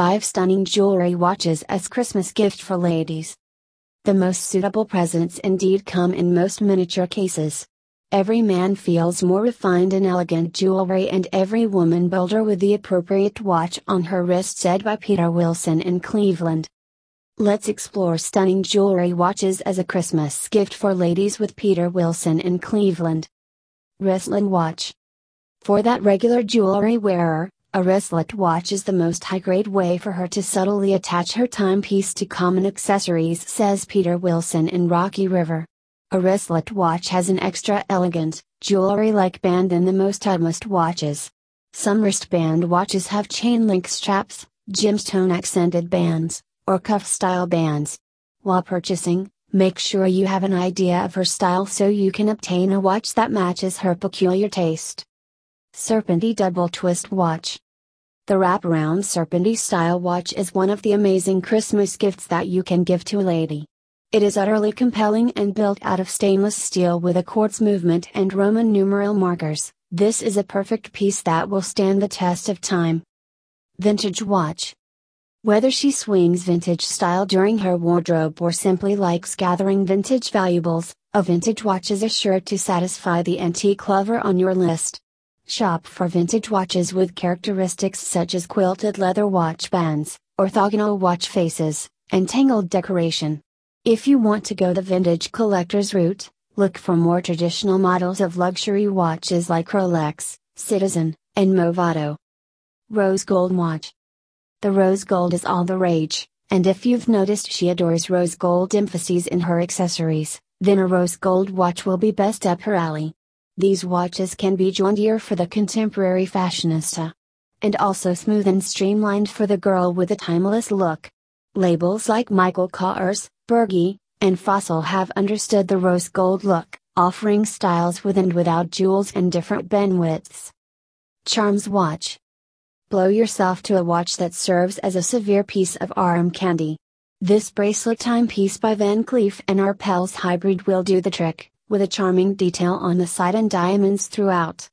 5 Stunning Jewelry Watches as Christmas Gift for Ladies. The most suitable presents indeed come in most miniature cases. Every man feels more refined in elegant jewelry and every woman bolder with the appropriate watch on her wrist said by Peter Wilson in Cleveland. Let's explore stunning jewelry watches as a Christmas gift for ladies with Peter Wilson in Cleveland. Wristlet Watch For that regular jewelry wearer, a wristlet watch is the most high grade way for her to subtly attach her timepiece to common accessories, says Peter Wilson in Rocky River. A wristlet watch has an extra elegant, jewelry like band than the most utmost watches. Some wristband watches have chain link straps, gemstone accented bands, or cuff style bands. While purchasing, make sure you have an idea of her style so you can obtain a watch that matches her peculiar taste. Serpenti Double Twist Watch. The wraparound Serpenti style watch is one of the amazing Christmas gifts that you can give to a lady. It is utterly compelling and built out of stainless steel with a quartz movement and Roman numeral markers. This is a perfect piece that will stand the test of time. Vintage Watch Whether she swings vintage style during her wardrobe or simply likes gathering vintage valuables, a vintage watch is assured to satisfy the antique lover on your list. Shop for vintage watches with characteristics such as quilted leather watch bands, orthogonal watch faces, and tangled decoration. If you want to go the vintage collector's route, look for more traditional models of luxury watches like Rolex, Citizen, and Movado. Rose Gold Watch The rose gold is all the rage, and if you've noticed she adores rose gold emphases in her accessories, then a rose gold watch will be best up her alley. These watches can be jauntier for the contemporary fashionista. And also smooth and streamlined for the girl with a timeless look. Labels like Michael Kors, Berge, and Fossil have understood the rose gold look, offering styles with and without jewels and different bend widths. Charms Watch Blow yourself to a watch that serves as a severe piece of arm candy. This bracelet timepiece by Van Cleef and Arpels hybrid will do the trick, with a charming detail on the side and diamonds throughout.